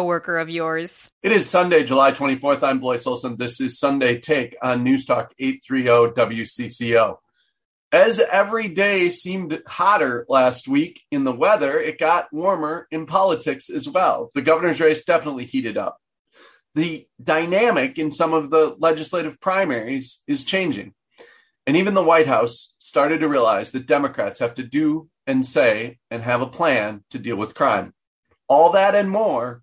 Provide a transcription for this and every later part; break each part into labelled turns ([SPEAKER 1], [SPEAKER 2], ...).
[SPEAKER 1] of yours.
[SPEAKER 2] It is Sunday, July 24th. I'm Blois Olson. This is Sunday Take on News Talk 830 WCCO. As every day seemed hotter last week in the weather, it got warmer in politics as well. The governor's race definitely heated up. The dynamic in some of the legislative primaries is changing. And even the White House started to realize that Democrats have to do and say and have a plan to deal with crime. All that and more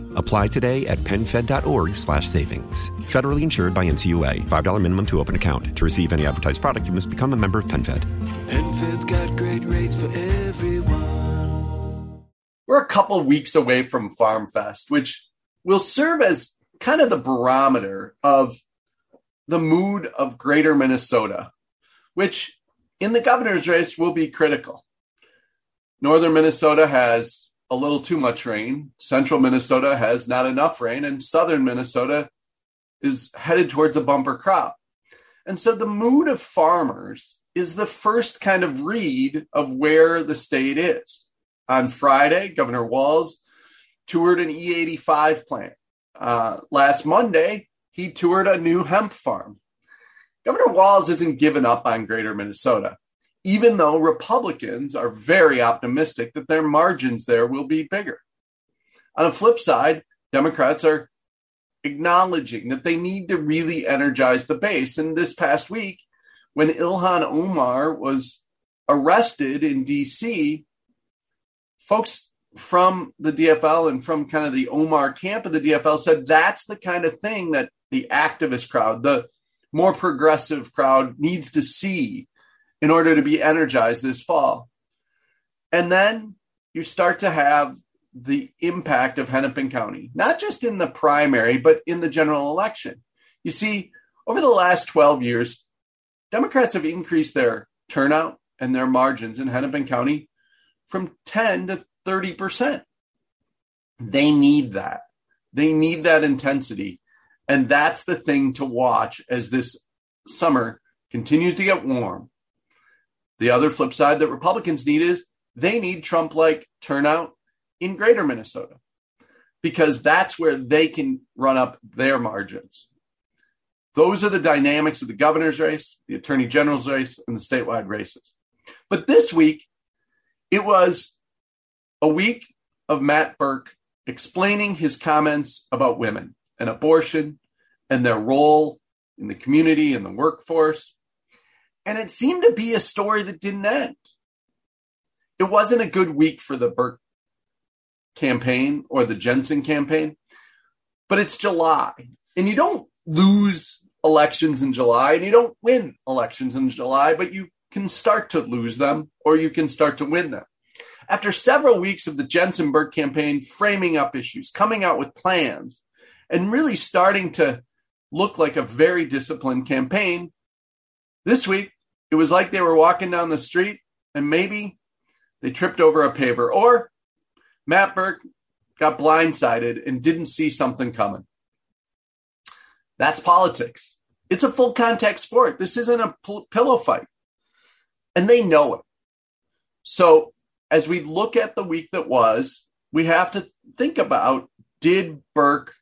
[SPEAKER 3] Apply today at penfed.org slash savings. Federally insured by NCUA. $5 minimum to open account. To receive any advertised product, you must become a member of PenFed.
[SPEAKER 4] PenFed's got great rates for everyone.
[SPEAKER 2] We're a couple weeks away from Farm Fest, which will serve as kind of the barometer of the mood of greater Minnesota, which in the governor's race will be critical. Northern Minnesota has a little too much rain. Central Minnesota has not enough rain, and southern Minnesota is headed towards a bumper crop. And so the mood of farmers is the first kind of read of where the state is. On Friday, Governor Walz toured an E85 plant. Uh, last Monday, he toured a new hemp farm. Governor Walz isn't giving up on greater Minnesota, even though Republicans are very optimistic that their margins there will be bigger. On the flip side, Democrats are acknowledging that they need to really energize the base. And this past week, when Ilhan Omar was arrested in DC, folks from the DFL and from kind of the Omar camp of the DFL said that's the kind of thing that the activist crowd, the more progressive crowd needs to see in order to be energized this fall. And then you start to have the impact of Hennepin County, not just in the primary, but in the general election. You see, over the last 12 years, Democrats have increased their turnout and their margins in Hennepin County from 10 to 30%. They need that. They need that intensity. And that's the thing to watch as this summer continues to get warm. The other flip side that Republicans need is they need Trump like turnout in greater Minnesota because that's where they can run up their margins. Those are the dynamics of the governor's race, the attorney general's race, and the statewide races. But this week, it was a week of Matt Birk explaining his comments about women and abortion and their role in the community and the workforce. And it seemed to be a story that didn't end. It wasn't a good week for the Birk campaign or the Jensen campaign, but it's July. And you don't lose elections in July and you don't win elections in July, but you can start to lose them or you can start to win them. After several weeks of the Jensen Birk campaign framing up issues, coming out with plans, and really starting to look like a very disciplined campaign, this week it was like they were walking down the street and maybe they tripped over a paver or Matt Birk got blindsided and didn't see something coming. That's politics. It's a full contact sport. This isn't a pillow fight. And they know it. So, as we look at the week that was, we have to think about did Birk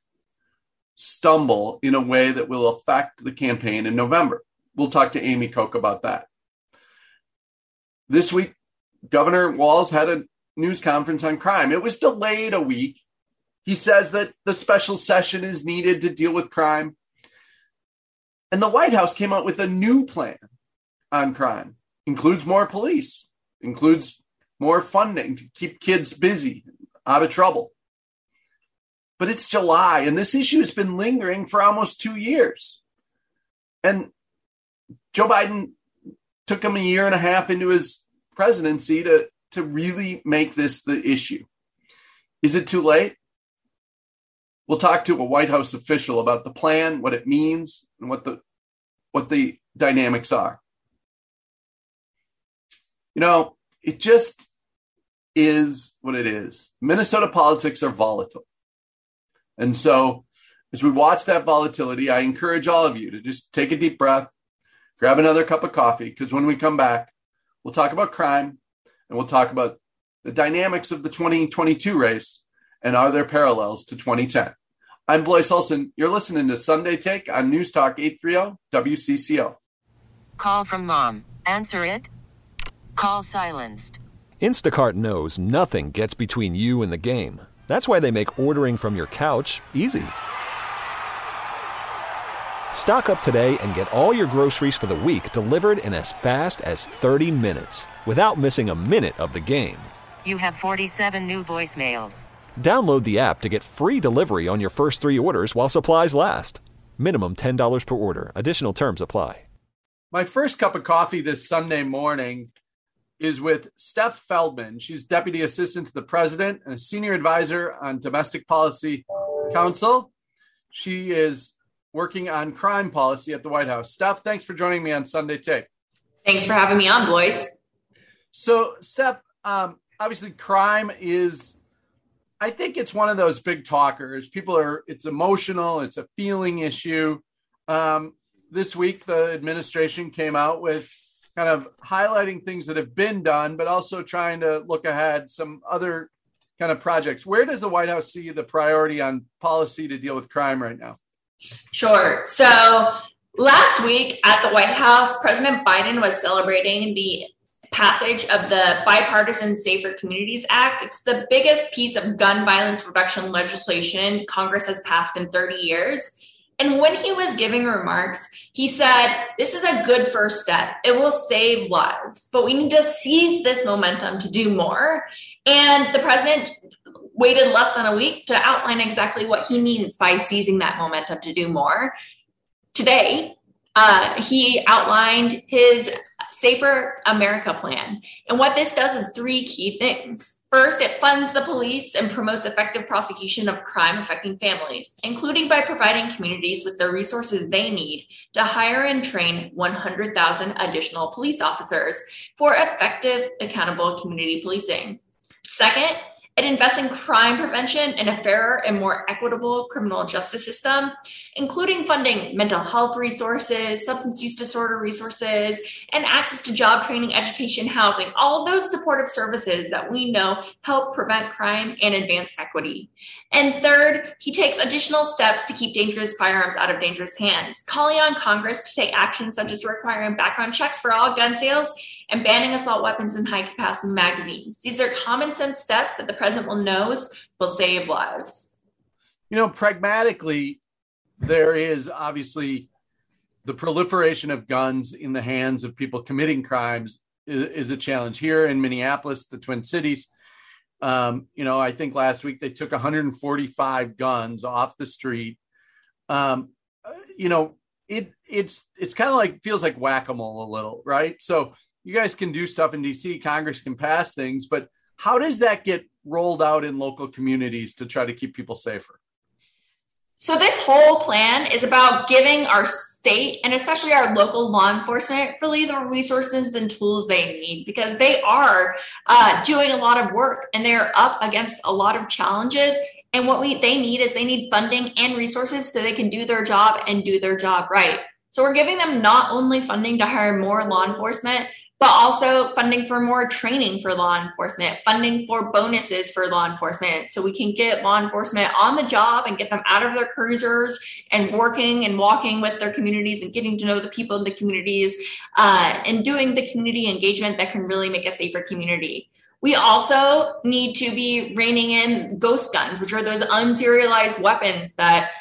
[SPEAKER 2] stumble in a way that will affect the campaign in November? We'll talk to Amy Koch about that. This week, Governor Walz had a news conference on crime. It was delayed a week. He says that the special session is needed to deal with crime. And the White House came out with a new plan on crime, includes more police, includes more funding to keep kids busy, out of trouble. But it's July, and this issue has been lingering for almost two years. And Joe Biden took him a year and a half into his presidency to, to really make this the issue. Is it too late? We'll talk to a White House official about the plan, what it means, and what the what the dynamics are. You know, it just is what it is. Minnesota politics are volatile. And so, as we watch that volatility, I encourage all of you to just take a deep breath, grab another cup of coffee, because when we come back, we'll talk about crime and we'll talk about the dynamics of the 2022 race and are there parallels to 2010. I'm Blois Olson. You're listening to Sunday Take on News Talk 830 WCCO.
[SPEAKER 5] Call from mom. Answer it. Call silenced.
[SPEAKER 6] Instacart knows nothing gets between you and the game. That's why they make ordering from your couch easy. Stock up today and get all your groceries for the week delivered in as fast as 30 minutes without missing a minute of the game.
[SPEAKER 5] You have 47 new voicemails.
[SPEAKER 6] Download the app to get free delivery on your first three orders while supplies last. Minimum $10 per order. Additional terms apply.
[SPEAKER 2] My first cup of coffee this Sunday morning is with Steph Feldman. She's Deputy Assistant to the President and a Senior Advisor on Domestic Policy Council. She is working on crime policy at the White House. Steph, thanks for joining me on Sunday Take.
[SPEAKER 7] Thanks for having me on, Blois.
[SPEAKER 2] So, Steph, um, obviously, crime is, I think it's one of those big talkers. People are, it's emotional, it's a feeling issue. Um, this week, the administration came out with kind of highlighting things that have been done, but also trying to look ahead some other kind of projects. Where does the White House see the priority on policy to deal with crime right now?
[SPEAKER 7] Sure. So last week at the White House, President Biden was celebrating the passage of the Bipartisan Safer Communities Act. It's the biggest piece of gun violence reduction legislation Congress has passed in 30 years. And when he was giving remarks, he said, This is a good first step. It will save lives, but we need to seize this momentum to do more. And the president waited less than a week to outline exactly what he means by seizing that momentum to do more. Today, uh, he outlined his Safer America plan. And what this does is three key things. First, it funds the police and promotes effective prosecution of crime affecting families, including by providing communities with the resources they need to hire and train 100,000 additional police officers for effective, accountable community policing. Second, it invests in crime prevention and a fairer and more equitable criminal justice system, including funding mental health resources, substance use disorder resources, and access to job training, education, housing, all those supportive services that we know help prevent crime and advance equity. And third, he takes additional steps to keep dangerous firearms out of dangerous hands, calling on Congress to take action such as requiring background checks for all gun sales and banning assault weapons and high capacity magazines. These are common sense steps that the president will knows will save lives.
[SPEAKER 2] You know, pragmatically, there is obviously the proliferation of guns in the hands of people committing crimes is a challenge here in Minneapolis, the Twin Cities. Um, you know, I think last week they took 145 guns off the street. Um, you know, it it's it's kind of like feels like whack a mole a little, right? So you guys can do stuff in DC, Congress can pass things, but how does that get rolled out in local communities to try to keep people safer?
[SPEAKER 7] So, this whole plan is about giving our state and especially our local law enforcement really the resources and tools they need because they are uh, doing a lot of work and they're up against a lot of challenges. And what we they need is they need funding and resources so they can do their job and do their job right. So, we're giving them not only funding to hire more law enforcement, but also funding for more training for law enforcement, funding for bonuses for law enforcement so we can get law enforcement on the job and get them out of their cruisers and working and walking with their communities and getting to know the people in the communities uh, and doing the community engagement that can really make a safer community. We also need to be reining in ghost guns, which are those unserialized weapons that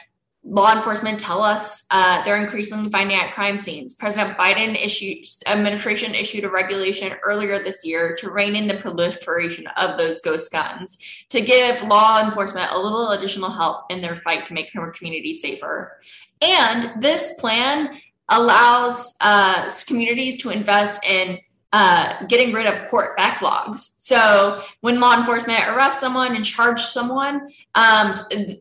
[SPEAKER 7] law enforcement tell us uh, they're increasingly finding at crime scenes. President Biden issued administration issued a regulation earlier this year to rein in the proliferation of those ghost guns to give law enforcement a little additional help in their fight to make our community safer. And this plan allows uh, communities to invest in uh, getting rid of court backlogs. So when law enforcement arrests someone and charge someone, um,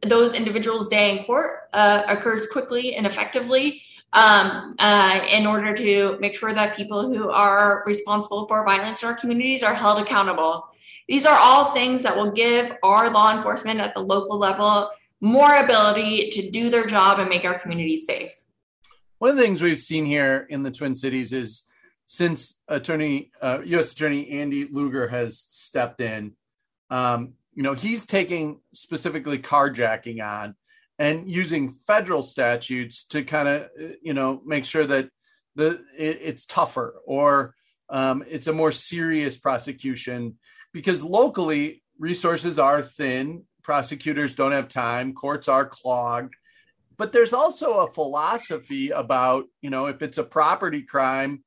[SPEAKER 7] those individuals' day in court uh, occurs quickly and effectively. Um, uh, in order to make sure that people who are responsible for violence in our communities are held accountable. These are all things that will give our law enforcement at the local level more ability to do their job and make our communities safe.
[SPEAKER 2] One of the things we've seen here in the Twin Cities is since Attorney uh, U.S. Attorney Andy Luger has stepped in, um, you know, he's taking specifically carjacking on and using federal statutes to kind of, you know, make sure that the it, it's tougher or um, it's a more serious prosecution because locally resources are thin, prosecutors don't have time, courts are clogged. But there's also a philosophy about, you know, if it's a property crime,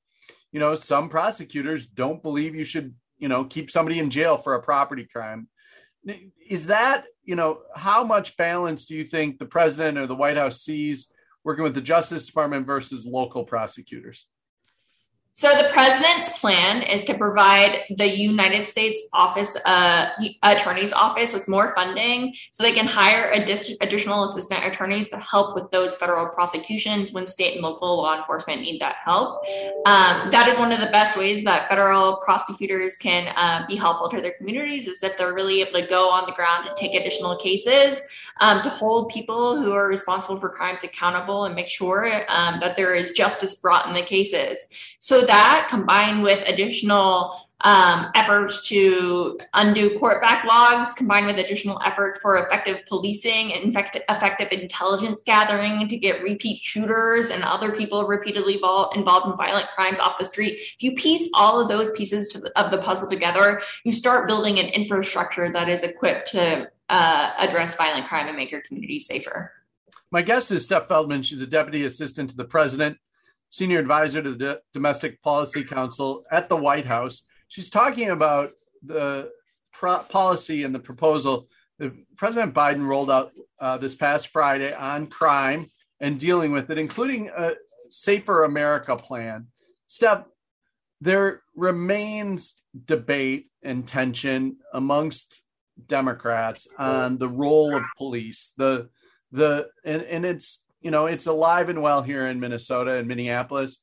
[SPEAKER 2] you know, some prosecutors don't believe you should, you know, keep somebody in jail for a property crime. Is that, you know, how much balance do you think the president or the White House sees working with the Justice Department versus local prosecutors?
[SPEAKER 7] So the president's plan is to provide the United States Office uh, Attorney's Office with more funding, so they can hire addi- additional assistant attorneys to help with those federal prosecutions when state and local law enforcement need that help. Um, that is one of the best ways that federal prosecutors can uh, be helpful to their communities, is if they're really able to go on the ground and take additional cases um, to hold people who are responsible for crimes accountable and make sure um, that there is justice brought in the cases. So that combined with additional um, efforts to undo court backlogs, combined with additional efforts for effective policing and effective intelligence gathering to get repeat shooters and other people repeatedly involved in violent crimes off the street. If you piece all of those pieces the, of the puzzle together, you start building an infrastructure that is equipped to uh, address violent crime and make your community safer.
[SPEAKER 2] My guest is Steph Feldman. She's the deputy assistant to the president senior advisor to the Domestic Policy Council at the White House. She's talking about the pro- policy and the proposal that President Biden rolled out uh, this past Friday on crime and dealing with it, including a Safer America plan. Steph, there remains debate and tension amongst Democrats on the role of police. The the and, and it's you know it's alive and well here in Minnesota and Minneapolis.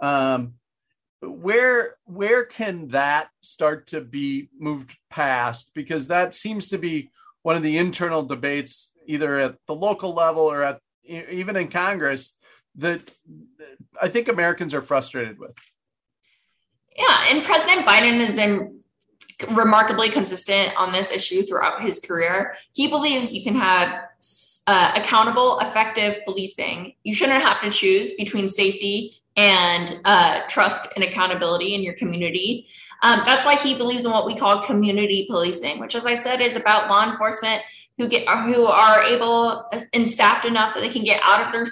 [SPEAKER 2] Um, where where can that start to be moved past? Because that seems to be one of the internal debates, either at the local level or at even in Congress, that I think Americans are frustrated with.
[SPEAKER 7] Yeah, and President Biden has been remarkably consistent on this issue throughout his career. He believes you can have uh, accountable, effective policing. You shouldn't have to choose between safety and uh, trust and accountability in your community. Um, that's why he believes in what we call community policing, which, as I said, is about law enforcement who get who are able and staffed enough that they can get out of their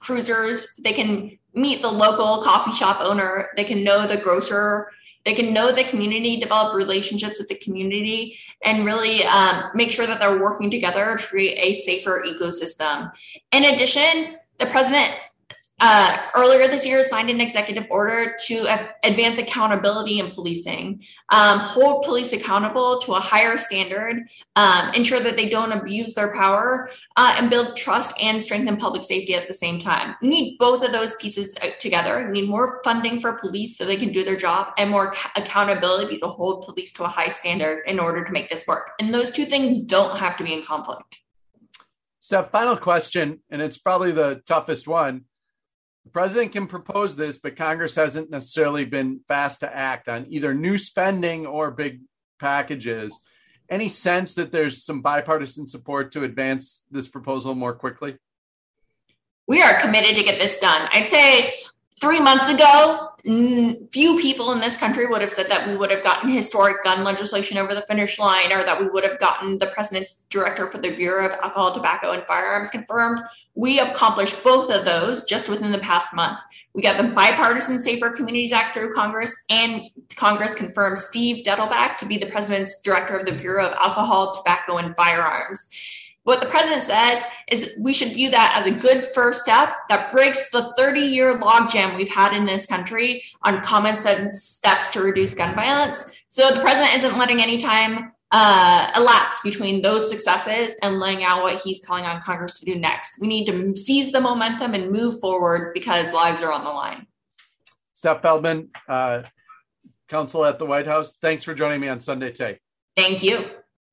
[SPEAKER 7] cruisers, they can meet the local coffee shop owner, they can know the grocer they can know the community, develop relationships with the community, and really um, make sure that they're working together to create a safer ecosystem. In addition, the president uh, earlier this year signed an executive order to advance accountability in policing, um, hold police accountable to a higher standard, um, ensure that they don't abuse their power, uh, and build trust and strengthen public safety at the same time. We need both of those pieces uh, together. We need more funding for police so they can do their job, and more accountability to hold police to a high standard in order to make this work. And those two things don't have to be in conflict.
[SPEAKER 2] So, final question, and it's probably the toughest one The president can propose this, but Congress hasn't necessarily been fast to act on either new spending or big packages. Any sense that there's some bipartisan support to advance this proposal more quickly?
[SPEAKER 7] We are committed to get this done. I'd say three months ago, Mm, few people in this country would have said that we would have gotten historic gun legislation over the finish line or that we would have gotten the president's director for the Bureau of Alcohol, Tobacco, and Firearms confirmed. We accomplished both of those just within the past month. We got the Bipartisan Safer Communities Act through Congress, and Congress confirmed Steve Dettelbach to be the president's director of the Bureau of Alcohol, Tobacco, and Firearms. What the president says is we should view that as a good first step that breaks the 30 year logjam we've had in this country on common sense steps to reduce gun violence. So the president isn't letting any time uh, elapse between those successes and laying out what he's calling on Congress to do next. We need to seize the momentum and move forward because lives are on the line.
[SPEAKER 2] Steph Feldman, uh, counsel at the White House, thanks for joining me on Sunday Take.
[SPEAKER 7] Thank you.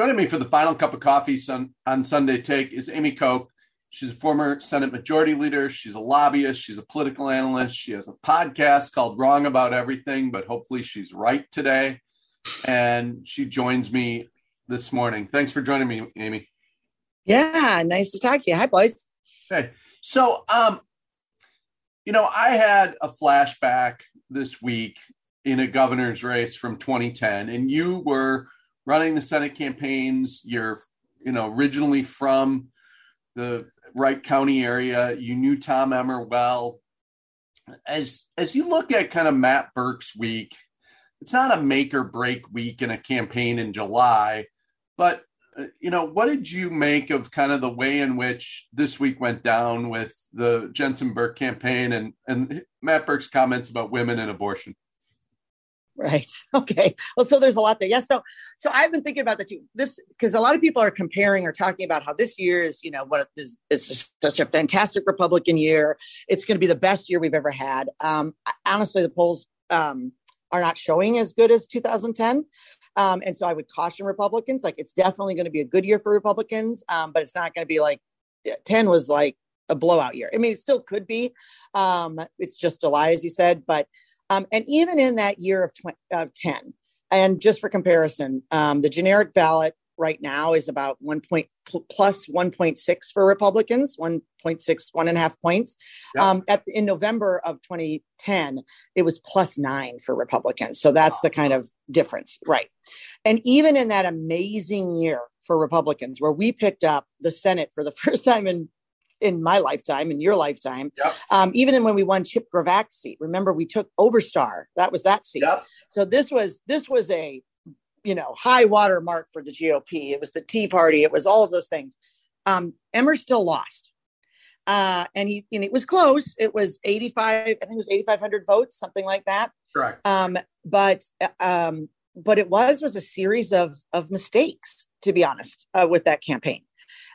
[SPEAKER 2] Joining me for the final cup of coffee son, on Sunday Take is Amy Koch. She's a former Senate Majority Leader. She's a lobbyist. She's a political analyst. She has a podcast called Wrong About Everything, but hopefully she's right today. And she joins me this morning. Thanks for joining me, Amy.
[SPEAKER 8] Yeah, nice to talk to you. Hi, Blois.
[SPEAKER 2] Hey, so um, you know, I had a flashback this week in a governor's race from 2010, and you were running the Senate campaigns. You're, you know, originally from the Wright County area. You knew Tom Emmer well. As as you look at kind of Matt Birk's week, it's not a make or break week in a campaign in July, but uh, you know, what did you make of kind of the way in which this week went down with the Jensen Birk campaign and and Matt Birk's comments about women and abortion?
[SPEAKER 8] Right. Okay. Well, so there's a lot there. Yeah. So, so I've been thinking about that too. This because a lot of people are comparing or talking about how this year is, you know, what is is such a fantastic Republican year. It's going to be the best year we've ever had. Um, honestly, the polls um, are not showing as good as 2010, um, and so I would caution Republicans. Like, it's definitely going to be a good year for Republicans, um, but it's not going to be like 10 was like a blowout year. I mean, it still could be. Um, it's just July, as you said, but um, and even in that year of, tw- of 10, and just for comparison, um, the generic ballot right now is about one plus 1.6 for Republicans, 1.6, one and a half points.
[SPEAKER 2] Yep.
[SPEAKER 8] Um, at in November of 2010, it was plus nine for Republicans. So that's the kind of difference, right? And even in that amazing year for Republicans, where we picked up the Senate for the first time in in my lifetime, in your lifetime,
[SPEAKER 2] Yep.
[SPEAKER 8] um, even when we won Chip Cravaack's seat. Remember, we took Oberstar. That was that seat.
[SPEAKER 2] Yep.
[SPEAKER 8] So this was this was a you know high water mark for the GOP. It was the Tea Party. It was all of those things. Um, Emmer still lost, uh, and he and it was close. It was eighty five. I think it was eighty five hundred votes, something like that.
[SPEAKER 2] Correct.
[SPEAKER 8] Um, but um, but it was was a series of of mistakes, to be honest, uh, with that campaign,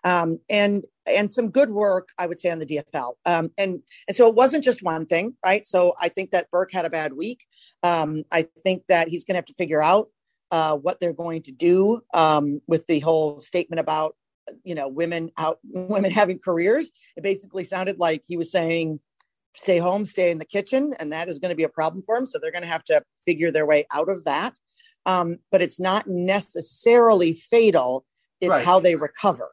[SPEAKER 8] um, and and some good work, I would say, on the DFL. Um, and and so it wasn't just one thing, right? So I think that Birk had a bad week. Um, I think that he's going to have to figure out uh, what they're going to do um, with the whole statement about you know women out women having careers. It basically sounded like he was saying stay home, stay in the kitchen, and that is going to be a problem for them. So they're going to have to figure their way out of that. Um, but it's not necessarily fatal. It's
[SPEAKER 2] Right.
[SPEAKER 8] how they recover.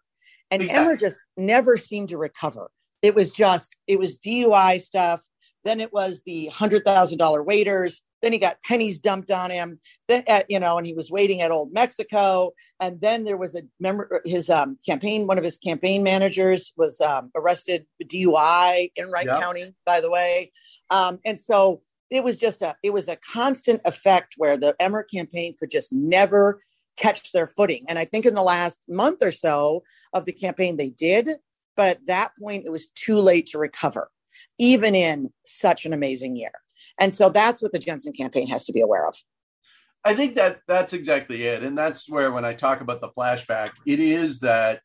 [SPEAKER 8] And
[SPEAKER 2] Exactly.
[SPEAKER 8] Emmer just never seemed to recover. It was just, it was DUI stuff. Then it was the hundred thousand dollar waiters. Then he got pennies dumped on him. Then at, you know, and he was waiting at Old Mexico. And then there was a member, his um, campaign. One of his campaign managers was um, arrested for DUI in Wright
[SPEAKER 2] Yep.
[SPEAKER 8] County, by the way. Um, and so it was just a, it was a constant effect where the Emmer campaign could just never catch their footing. And I think in the last month or so of the campaign, they did. But at that point, it was too late to recover. even in such an amazing year. And so that's what the Jensen campaign has to be aware of.
[SPEAKER 2] I think that that's exactly it. And that's where, when I talk about the flashback, it is that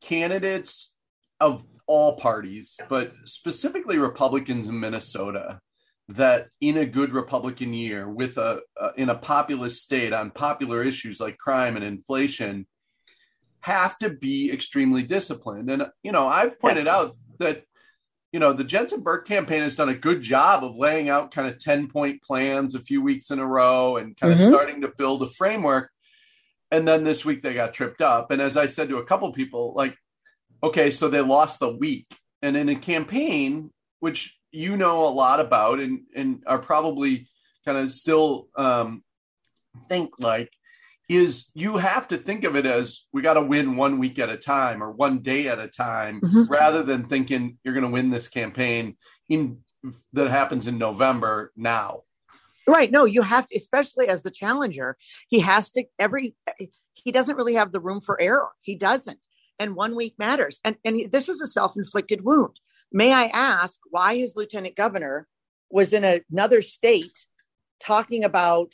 [SPEAKER 2] candidates of all parties, but specifically Republicans in Minnesota, that in a good Republican year, with a uh, in a populous state on popular issues like crime and inflation, have to be extremely disciplined. And you know, I've pointed yes. out that you know, the Jensen Birk campaign has done a good job of laying out kind of 10 point plans a few weeks in a row and kind mm-hmm. of starting to build a framework. And then this week they got tripped up. And as I said to a couple people, like, okay, so they lost the week. And in a campaign, which you know a lot about and, and are probably kind of still um, think like, is you have to think of it as we got to win one week at a time or one day at a time mm-hmm. rather than thinking you're going to win this campaign in that happens in November now.
[SPEAKER 8] Right. No, you have to, especially as the challenger, he has to every, he doesn't really have the room for error. He doesn't. And one week matters. And, and he, this is a self inflicted wound. May I ask why his lieutenant governor was in a, another state talking about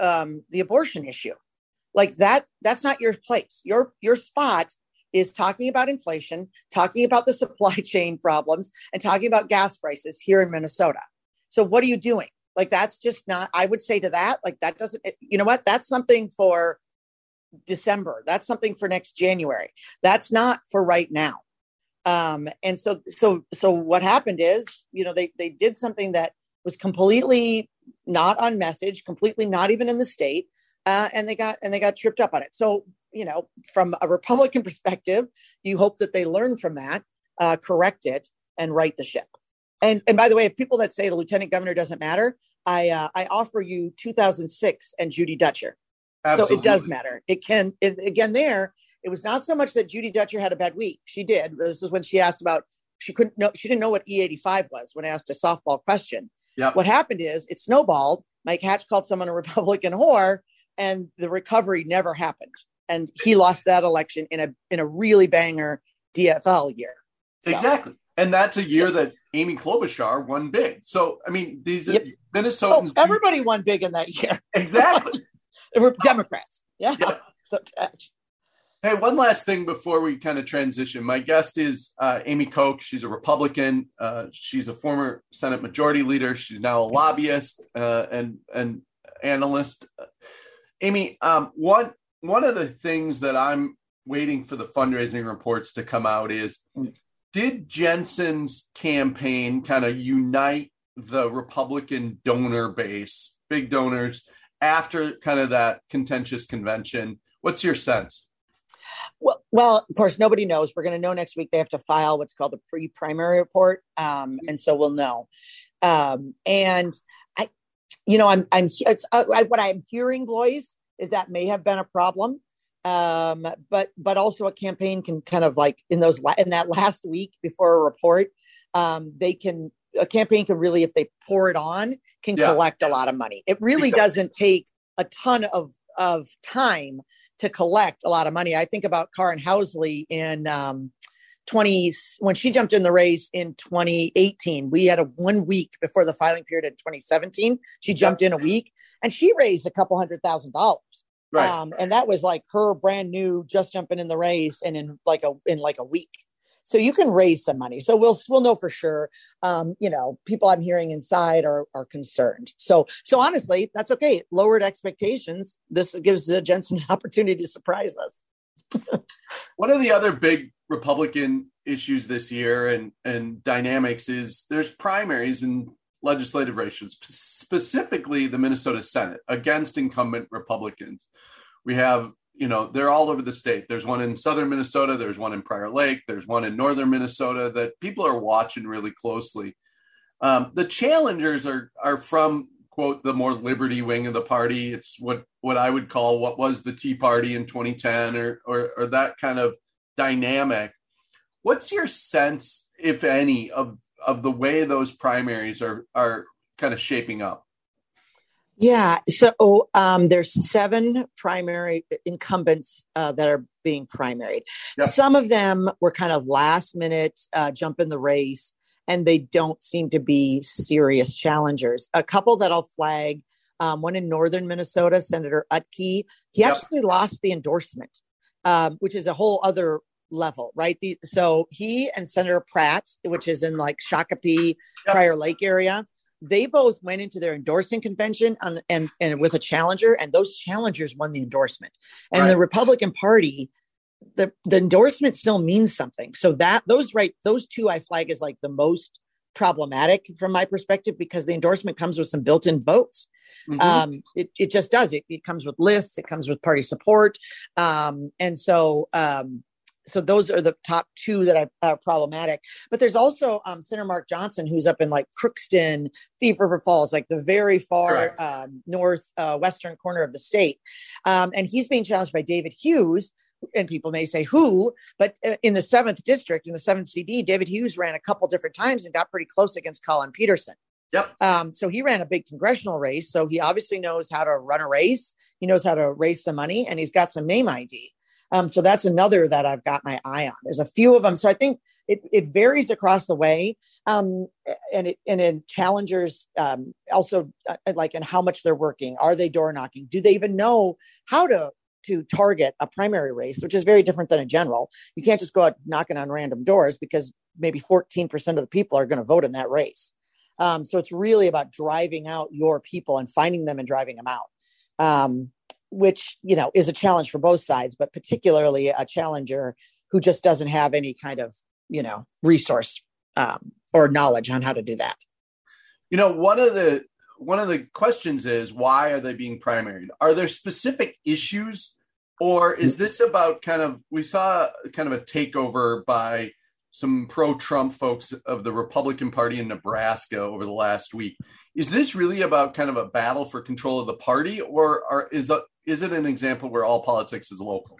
[SPEAKER 8] um, the abortion issue? like that that's not your place. Your your spot is talking about inflation talking about the supply chain problems and talking about gas prices here in minnesota. So what are you doing? Like that's just not i would say to that like that doesn't you know what? That's something for december. That's something for next january. That's not for right now um and so so so what happened is you know they they did something that was completely not on message completely not even in the state uh, and they got and they got tripped up on it. So you know, from a Republican perspective, you hope that they learn from that, uh, correct it, and right the ship. And and by the way, if people that say the lieutenant governor doesn't matter, I uh, I offer you 2006 and Judy Dutcher. Absolutely. So it does matter. It can it, again there. It was not so much that Judy Dutcher had a bad week. She did. This was when she asked about she couldn't know she didn't know what E85 was when asked a softball question.
[SPEAKER 2] Yeah.
[SPEAKER 8] What happened is it snowballed. Mike Hatch called someone a Republican whore, and the recovery never happened. And he lost that election in a in a really banger DFL year.
[SPEAKER 2] So. Exactly. And that's a year that Amy Klobuchar won big. So I mean, these yep. Minnesotans.
[SPEAKER 8] Oh, everybody won big in that year.
[SPEAKER 2] Exactly.
[SPEAKER 8] they were Democrats. Yeah. yeah. So
[SPEAKER 2] Hey, one last thing before we kind of transition. My guest is uh, Amy Koch. She's a Republican. Uh, she's a former Senate Majority Leader. She's now a lobbyist uh, and and analyst. Amy, um, one one of the things that I'm waiting for the fundraising reports to come out is did Jensen's campaign kind of unite the Republican donor base, big donors, after kind of that contentious convention? What's your sense?
[SPEAKER 8] Well, well, of course, nobody knows. We're going to know next week. They have to file what's called the pre-primary report, um, and so we'll know. Um, and you know, I'm, I'm, it's uh, what I'm hearing, Blois, is that may have been a problem. Um, but, but also a campaign can kind of like in those, in that last week before a report, um, they can, a campaign can really, if they pour it on, can yeah. collect a lot of money. It really exactly. doesn't take a ton of, of time to collect a lot of money. I think about Karin Housley in, um, 20 when she jumped in the race in 2018 we had a one week before the filing period in 2017 she jumped in a week and she raised a couple hundred thousand dollars. Right. Um, and that was like her brand new just jumping in the race and in like a in like a week so you can raise some money. So we'll we'll know for sure um, you know people i'm hearing inside are are concerned. So so honestly that's okay. Lowered expectations. This gives the jensen an opportunity to surprise us.
[SPEAKER 2] One of the other big Republican issues this year and and dynamics is there's primaries and legislative races, specifically the Minnesota Senate against incumbent Republicans. We have, you know, they're all over the state. There's one in southern Minnesota, there's one in Prior Lake, there's one in northern Minnesota that people are watching really closely. Um, the challengers are are from quote the more liberty wing of the party. It's what what I would call what was the Tea Party in 2010 or or, or that kind of dynamic. What's your sense, if any, of of the way those primaries are are kind of shaping up?
[SPEAKER 8] Yeah, so um, there's seven primary incumbents uh, that are being primaried. Yep. Some of them were kind of last minute uh, jump in the race, and they don't seem to be serious challengers. A couple that I'll flag. Um, one in northern Minnesota, Senator Utke. He
[SPEAKER 2] Yep.
[SPEAKER 8] actually lost the endorsement, um, which is a whole other level, right? The, so he and Senator Pratt, which is in like Shakopee,
[SPEAKER 2] Yep.
[SPEAKER 8] Prior Lake area, they both went into their endorsing convention on, and and with a challenger, and those challengers won the endorsement. And
[SPEAKER 2] Right.
[SPEAKER 8] the Republican Party, the the endorsement still means something. So that those right those two I flag as like the most problematic from my perspective because the endorsement comes with some built-in votes.
[SPEAKER 2] Mhm.
[SPEAKER 8] Um, it, it just does. It, it comes with lists. It comes with party support. Um, and so, um, so those are the top two that I are problematic. But there's also um, Senator Mark Johnson, who's up in like Crookston, Thief River Falls, like the very far um, north uh, western corner of the state, um, and he's being challenged by David Hughes. And people may say who, but uh, in the seventh district, in the seventh CD, David Hughes ran a couple different times and got pretty close against Collin Peterson.
[SPEAKER 2] Yep.
[SPEAKER 8] Um, so he ran a big congressional race. So he obviously knows how to run a race. He knows how to raise some money, and he's got some name ID. Um, so that's another that I've got my eye on. There's a few of them. So I think it, it varies across the way, um, and it and in challengers um, also uh, like and how much they're working. Are they door knocking? Do they even know how to to target a primary race, which is very different than a general? You can't just go out knocking on random doors because maybe 14% of the people are going to vote in that race. Um, so it's really about driving out your people and finding them and driving them out, um, which you know is a challenge for both sides, but particularly a challenger who just doesn't have any kind of you know resource um, or knowledge on how to do that.
[SPEAKER 2] You know, one of the one of the questions is why are they being primaried? Are there specific issues, or is this about kind of we saw kind of a takeover by some pro-Trump folks of the Republican Party in Nebraska over the last week? Is this really about kind of a battle for control of the party, or are, is a, is it an example where all politics is local?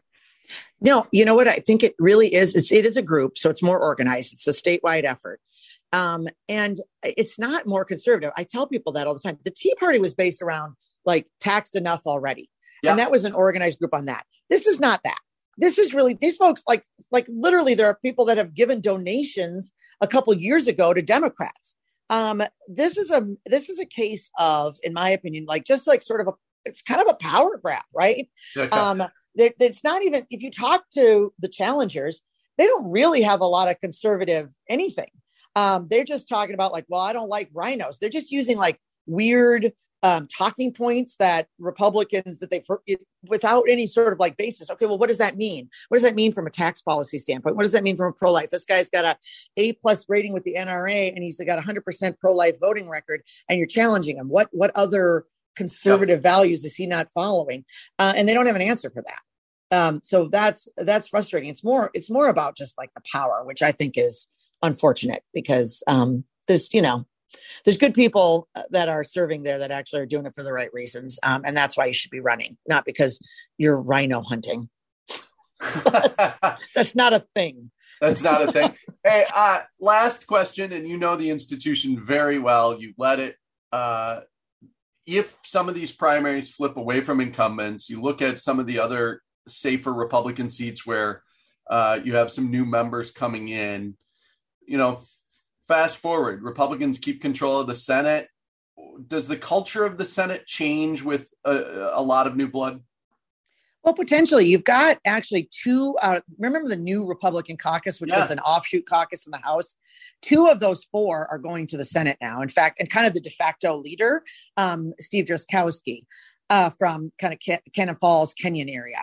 [SPEAKER 8] No, you know what? I think it really is. It's it is a group, so it's more organized. It's a statewide effort, um, and it's not more conservative. I tell people that all the time. The Tea Party was based around like taxed enough already,
[SPEAKER 2] Yeah.
[SPEAKER 8] and that was an organized group on that. This is not that. This is really these folks like like literally there are people that have given donations a couple years ago to Democrats. Um, this is a this is a case of, in my opinion, like just like sort of a it's kind of a power grab, right?
[SPEAKER 2] Okay.
[SPEAKER 8] Um, it's not even if you talk to the challengers, they don't really have a lot of conservative anything. Um, they're just talking about like, well, I don't like rhinos. They're just using like weird um, talking points that Republicans that they without any sort of like basis. Okay, well, what does that mean? What does that mean from a tax policy standpoint? What does that mean from a pro life? This guy's got a A plus rating with the NRA, and he's got a hundred percent pro life voting record, and you're challenging him. What what other conservative values is he not following? Uh, and they don't have an answer for that. Um, so that's that's frustrating. It's more it's more about just like the power, which I think is unfortunate because um, there's you know there's good people uh, that are serving there that actually are doing it for the right reasons, um, and that's why you should be running, not because you're rhino hunting. that's not a thing.
[SPEAKER 2] That's not a thing. hey, uh, last question, and you know the institution very well. You led it. Uh, if some of these primaries flip away from incumbents, you look at some of the other safer Republican seats where uh, you have some new members coming in. You know, fast forward, Republicans keep control of the Senate. Does the culture of the Senate change with a, a lot of new blood?
[SPEAKER 8] Well, potentially, you've got actually two. Uh, remember the new Republican caucus, which
[SPEAKER 2] Yeah.
[SPEAKER 8] was an offshoot caucus in the House. Two of those four are going to the Senate now. In fact, and kind of the de facto leader, um, Steve Drazkowski, uh, from kind of Ken- Cannon Falls, Kenyon area.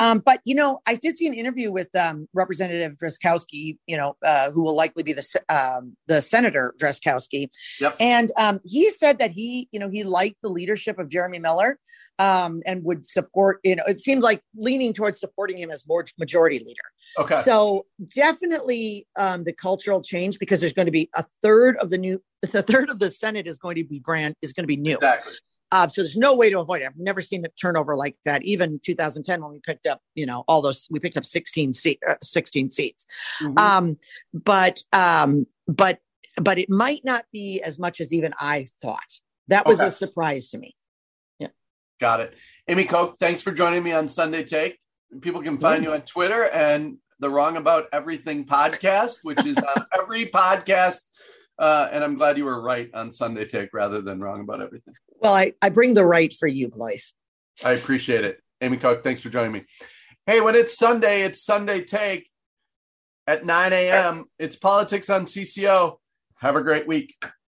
[SPEAKER 8] Um, but you know, I did see an interview with um, Representative Drazkowski, you know, uh, who will likely be the um, the Senator Drazkowski,
[SPEAKER 2] Yep.
[SPEAKER 8] and um, he said that he, you know, he liked the leadership of Jeremy Miller um, and would support. You know, it seemed like leaning towards supporting him as more majority leader.
[SPEAKER 2] Okay.
[SPEAKER 8] So definitely um, the cultural change because there's going to be a third of the new, the third of the Senate is going to be brand is going to be new.
[SPEAKER 2] Exactly.
[SPEAKER 8] Uh, so there's no way to avoid it. I've never seen a turnover like that. Even 2010 when we picked up, you know, all those, we picked up 16 seat, uh, 16 seats.
[SPEAKER 2] Mhm.
[SPEAKER 8] Um, but, um, but, but it might not be as much as even I thought. That was
[SPEAKER 2] Okay.
[SPEAKER 8] a surprise to me.
[SPEAKER 2] Got it. Amy Koch, thanks for joining me on Sunday Take. People can find you on Twitter and the Wrong About Everything podcast, which is on every podcast Uh, and I'm glad you were right on Sunday Take rather than wrong about everything.
[SPEAKER 8] Well, I, I bring the right for you, Blythe.
[SPEAKER 2] I appreciate it. Amy Koch, thanks for joining me. Hey, when it's Sunday, it's Sunday Take at 9 a.m. It's politics on CCO. Have a great week.